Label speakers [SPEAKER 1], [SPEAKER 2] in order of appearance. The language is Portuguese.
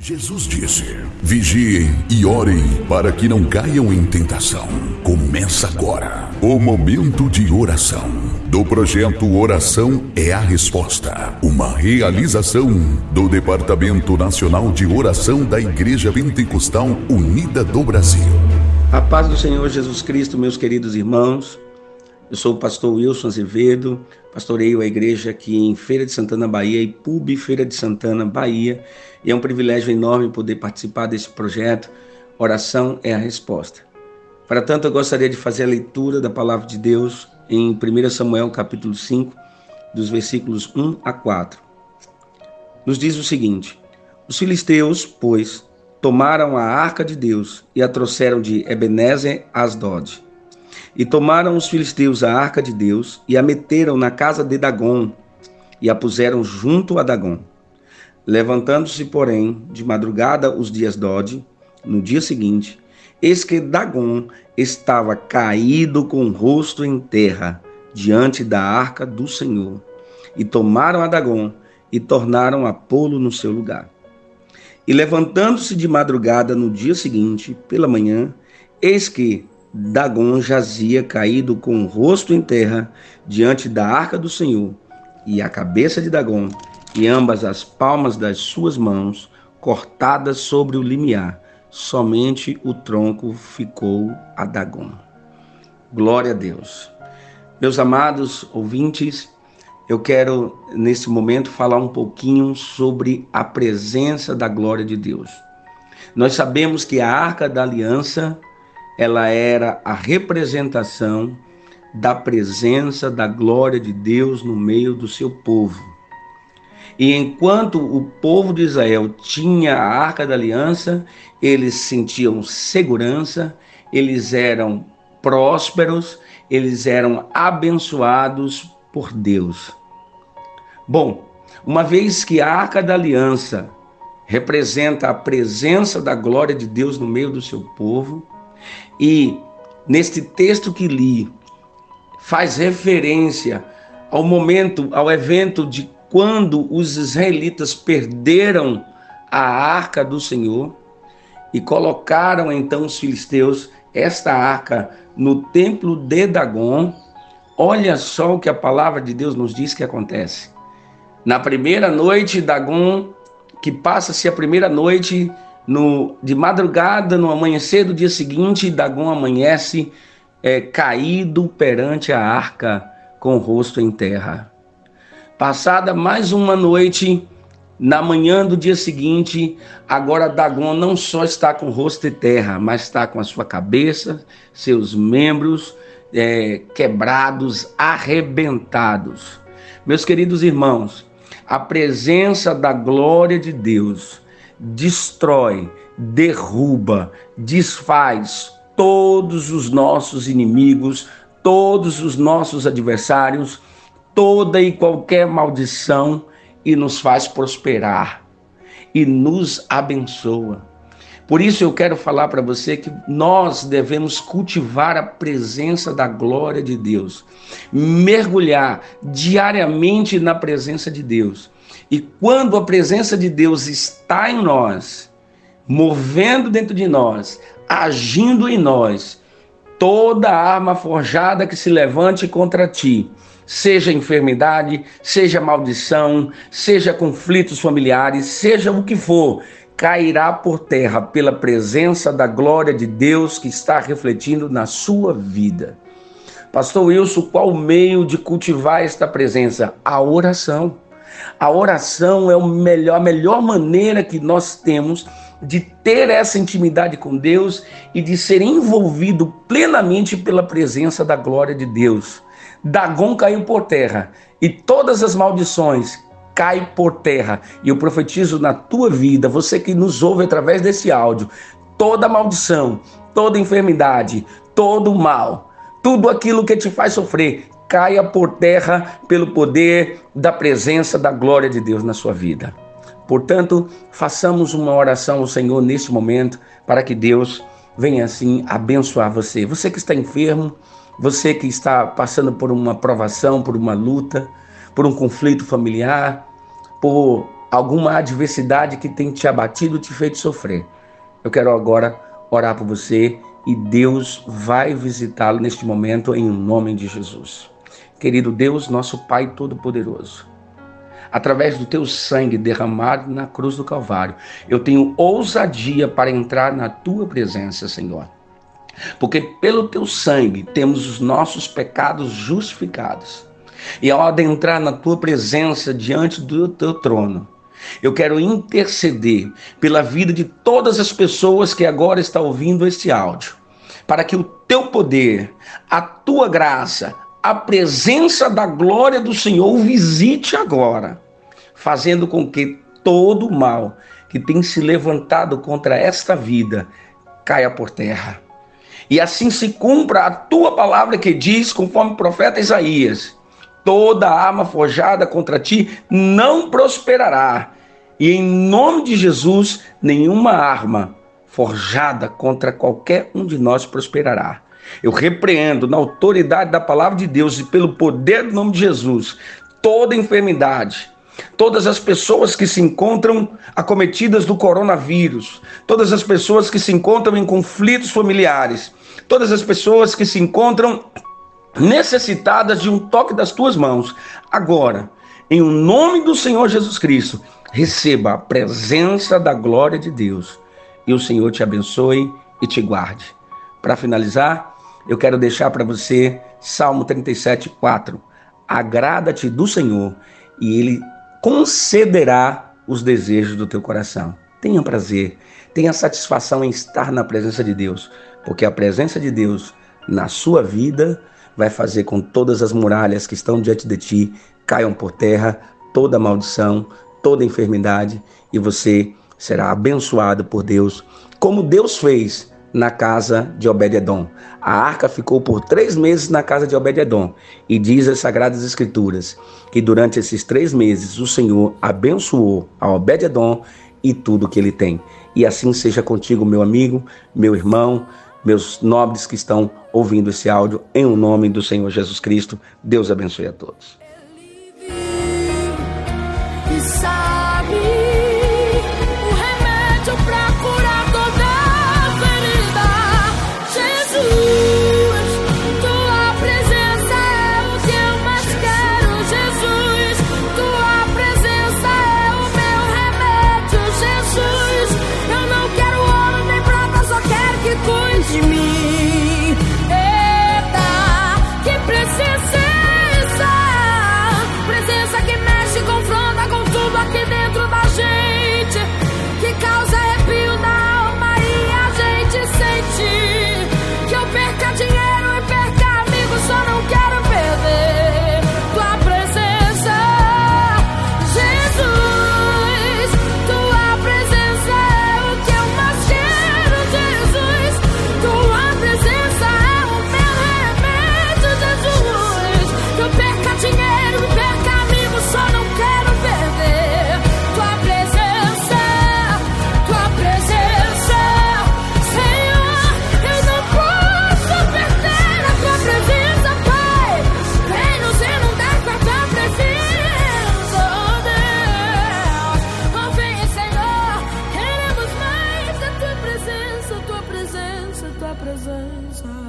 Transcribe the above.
[SPEAKER 1] Jesus disse: Vigiem e orem para que não caiam em tentação. Começa agora o momento de oração do projeto Oração é a Resposta, uma realização do Departamento Nacional de Oração da Igreja Pentecostal Unida do Brasil.
[SPEAKER 2] A paz do Senhor Jesus Cristo, meus queridos irmãos. Eu sou o pastor Wilson Azevedo, pastoreio a igreja aqui em Feira de Santana, Bahia, e Pub Feira de Santana, Bahia. E é um privilégio enorme poder participar desse projeto. Oração é a resposta. Para tanto, eu gostaria de fazer a leitura da palavra de Deus em 1 Samuel capítulo 5, dos versículos 1 a 4. Nos diz o seguinte: Os filisteus, pois, tomaram a arca de Deus e a trouxeram de Ebenezer a Asdod e tomaram os filisteus a arca de Deus e a meteram na casa de Dagom e a puseram junto a Dagom. Levantando-se, porém, de madrugada os dias Dode, no dia seguinte, eis que Dagom estava caído com o rosto em terra diante da arca do Senhor. E tomaram a Dagom e tornaram a pô-lo no seu lugar. E levantando-se de madrugada no dia seguinte, pela manhã, eis que Dagon jazia caído com o rosto em terra diante da arca do Senhor, e a cabeça de Dagon e ambas as palmas das suas mãos cortadas sobre o limiar, somente o tronco ficou a Dagon. Glória a Deus. Meus amados ouvintes, eu quero nesse momento falar um pouquinho sobre a presença da glória de Deus. Nós sabemos que a arca da aliança ela era a representação da presença da glória de Deus no meio do seu povo. E enquanto o povo de Israel tinha a arca da aliança, eles sentiam segurança, eles eram prósperos, eles eram abençoados por Deus. Bom, uma vez que a arca da aliança representa a presença da glória de Deus no meio do seu povo, e neste texto que li, faz referência ao momento, ao evento de quando os israelitas perderam a arca do Senhor e colocaram então os filisteus esta arca no templo de Dagon. Olha só o que a palavra de Deus nos diz que acontece. Na primeira noite, Dagon, que passa-se a primeira noite no, de madrugada, no amanhecer do dia seguinte, Dagon amanhece é, caído perante a arca, com o rosto em terra. Passada mais uma noite, na manhã do dia seguinte, agora Dagon não só está com o rosto em terra, mas está com a sua cabeça, seus membros é, quebrados, arrebentados. Meus queridos irmãos, a presença da glória de Deus destrói, derruba, desfaz todos os nossos inimigos, todos os nossos adversários, toda e qualquer maldição e nos faz prosperar e nos abençoa. Por isso eu quero falar para você que nós devemos cultivar a presença da glória de Deus, mergulhar diariamente na presença de Deus e quando a presença de Deus está em nós, movendo dentro de nós, agindo em nós, toda arma forjada que se levante contra ti, seja enfermidade, seja maldição, seja conflitos familiares, seja o que for, cairá por terra pela presença da glória de Deus que está refletindo na sua vida. Pastor Wilson, qual o meio de cultivar esta presença? A oração. A oração é o melhor, a melhor maneira que nós temos de ter essa intimidade com Deus e de ser envolvido plenamente pela presença da glória de Deus. Dagon caiu por terra e todas as maldições caem por terra. E eu profetizo na tua vida, você que nos ouve através desse áudio, toda maldição, toda enfermidade, todo mal, tudo aquilo que te faz sofrer, caia por terra pelo poder da presença da glória de Deus na sua vida. Portanto, façamos uma oração ao Senhor nesse momento para que Deus venha assim abençoar você. Você que está enfermo, você que está passando por uma provação, por uma luta, por um conflito familiar, por alguma adversidade que tem te abatido, te feito sofrer. Eu quero agora orar por você e Deus vai visitá-lo neste momento em nome de Jesus. Querido Deus, nosso Pai Todo-Poderoso, através do teu sangue derramado na cruz do Calvário, eu tenho ousadia para entrar na tua presença, Senhor. Porque pelo teu sangue temos os nossos pecados justificados. E ao adentrar na tua presença diante do teu trono, eu quero interceder pela vida de todas as pessoas que agora estão ouvindo este áudio, para que o teu poder, a tua graça, a presença da glória do Senhor visite agora, fazendo com que todo mal que tem se levantado contra esta vida caia por terra. E assim se cumpra a tua palavra que diz, conforme o profeta Isaías: toda arma forjada contra ti não prosperará. E em nome de Jesus, nenhuma arma forjada contra qualquer um de nós prosperará. Eu repreendo na autoridade da palavra de Deus e pelo poder do nome de Jesus toda enfermidade, todas as pessoas que se encontram acometidas do coronavírus, todas as pessoas que se encontram em conflitos familiares, todas as pessoas que se encontram necessitadas de um toque das tuas mãos. Agora, em o nome do Senhor Jesus Cristo, receba a presença da glória de Deus e o Senhor te abençoe e te guarde. Para finalizar, eu quero deixar para você Salmo 37, 4. Agrada-te do Senhor e Ele concederá os desejos do teu coração. Tenha prazer, tenha satisfação em estar na presença de Deus, porque a presença de Deus na sua vida vai fazer com todas as muralhas que estão diante de ti caiam por terra, toda maldição, toda enfermidade, e você será abençoado por Deus, como Deus fez na casa de Obed-edom. A arca ficou por três meses na casa de Obed-edom. E diz as Sagradas Escrituras que durante esses três meses o Senhor abençoou a Obed-edom e tudo que ele tem. E assim seja contigo, meu amigo, meu irmão, meus nobres que estão ouvindo esse áudio, em o nome do Senhor Jesus Cristo. Deus abençoe a todos. presence.